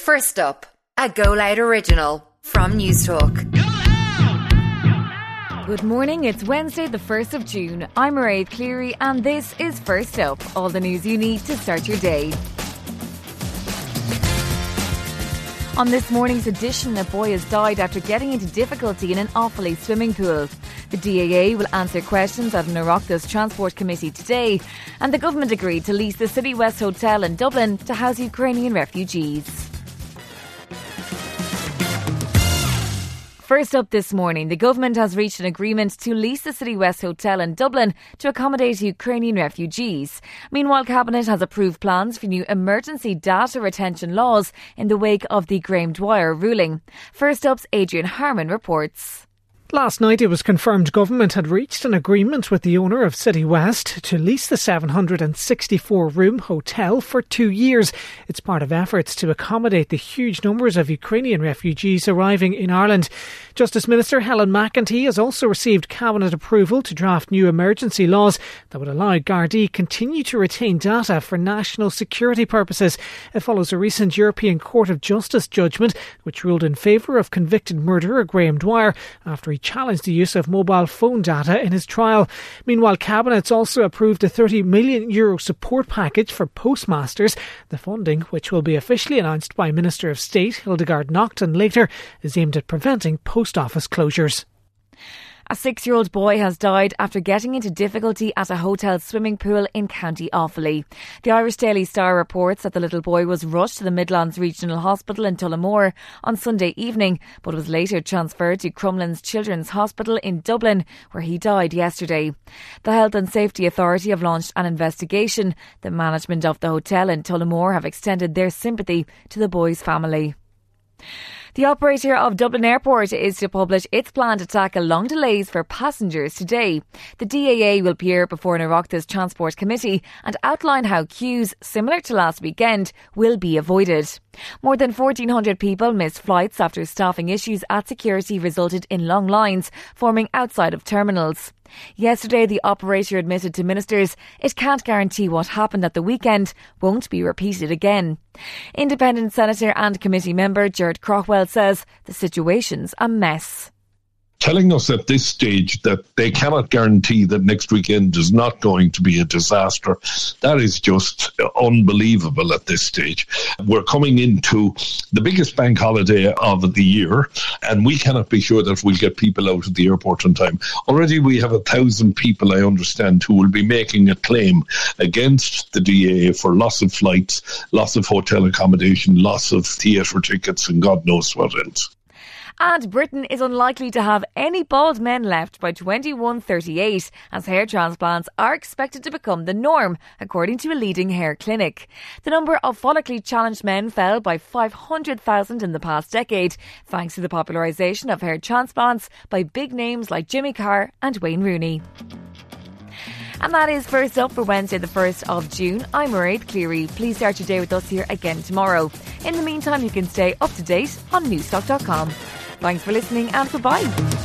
First up, a Go Loud original from Newstalk. Good morning, it's Wednesday, the 1st of June. I'm Mairead Cleary, and this is First Up, all the news you need to start your day. On this morning's edition, a boy has died after getting into difficulty in an Offaly swimming pool. The DAA will answer questions at an Oireachtas Transport Committee today, and the government agreed to lease the City West Hotel in Dublin to house Ukrainian refugees. First up this morning, the government has reached an agreement to lease the City West Hotel in Dublin to accommodate Ukrainian refugees. Meanwhile, Cabinet has approved plans for new emergency data retention laws in the wake of the Graham Dwyer ruling. First up's Adrian Harmon reports. Last night it was confirmed government had reached an agreement with the owner of City West to lease the 764 room hotel for two years. It's part of efforts to accommodate the huge numbers of Ukrainian refugees arriving in Ireland. Justice Minister Helen McEntee has also received cabinet approval to draft new emergency laws that would allow Gardaí continue to retain data for national security purposes. It follows a recent European Court of Justice judgment which ruled in favour of convicted murderer Graham Dwyer after he challenged the use of mobile phone data in his trial. Meanwhile, Cabinet's also approved a 30 million euro support package for postmasters. The funding, which will be officially announced by Minister of State Hildegarde Naughton later, is aimed at preventing post office closures. A six year old boy has died after getting into difficulty at a hotel swimming pool in County Offaly. The Irish Daily Star reports that the little boy was rushed to the Midlands Regional Hospital in Tullamore on Sunday evening, but was later transferred to Crumlin's Children's Hospital in Dublin, where he died yesterday. The Health and Safety Authority have launched an investigation. The management of the hotel in Tullamore have extended their sympathy to the boy's family. The operator of Dublin Airport is to publish its plan to tackle long delays for passengers today. The DAA will appear before an Oireachtas Transport Committee and outline how queues, similar to last weekend, will be avoided. More than 1,400 people missed flights after staffing issues at security resulted in long lines forming outside of terminals. Yesterday, the operator admitted to ministers it can't guarantee what happened at the weekend won't be repeated again. Independent Senator and committee member Gerard Craughwell says the situation's a mess telling us at this stage that they cannot guarantee that next weekend is not going to be a disaster. That is just unbelievable at this stage. We're coming into the biggest bank holiday of the year, and we cannot be sure that we'll get people out of the airport on time. Already we have a thousand people, I understand, who will be making a claim against the DAA for loss of flights, loss of hotel accommodation, loss of theatre tickets, and God knows what else. And Britain is unlikely to have any bald men left by 2138, as hair transplants are expected to become the norm, according to a leading hair clinic. The number of follically challenged men fell by 500,000 in the past decade, thanks to the popularisation of hair transplants by big names like Jimmy Carr and Wayne Rooney. And that is first up for Wednesday, the 1st of June. I'm Mairead Cleary. Please start your day with us here again tomorrow. In the meantime, you can stay up to date on newstalk.com. Thanks for listening and goodbye.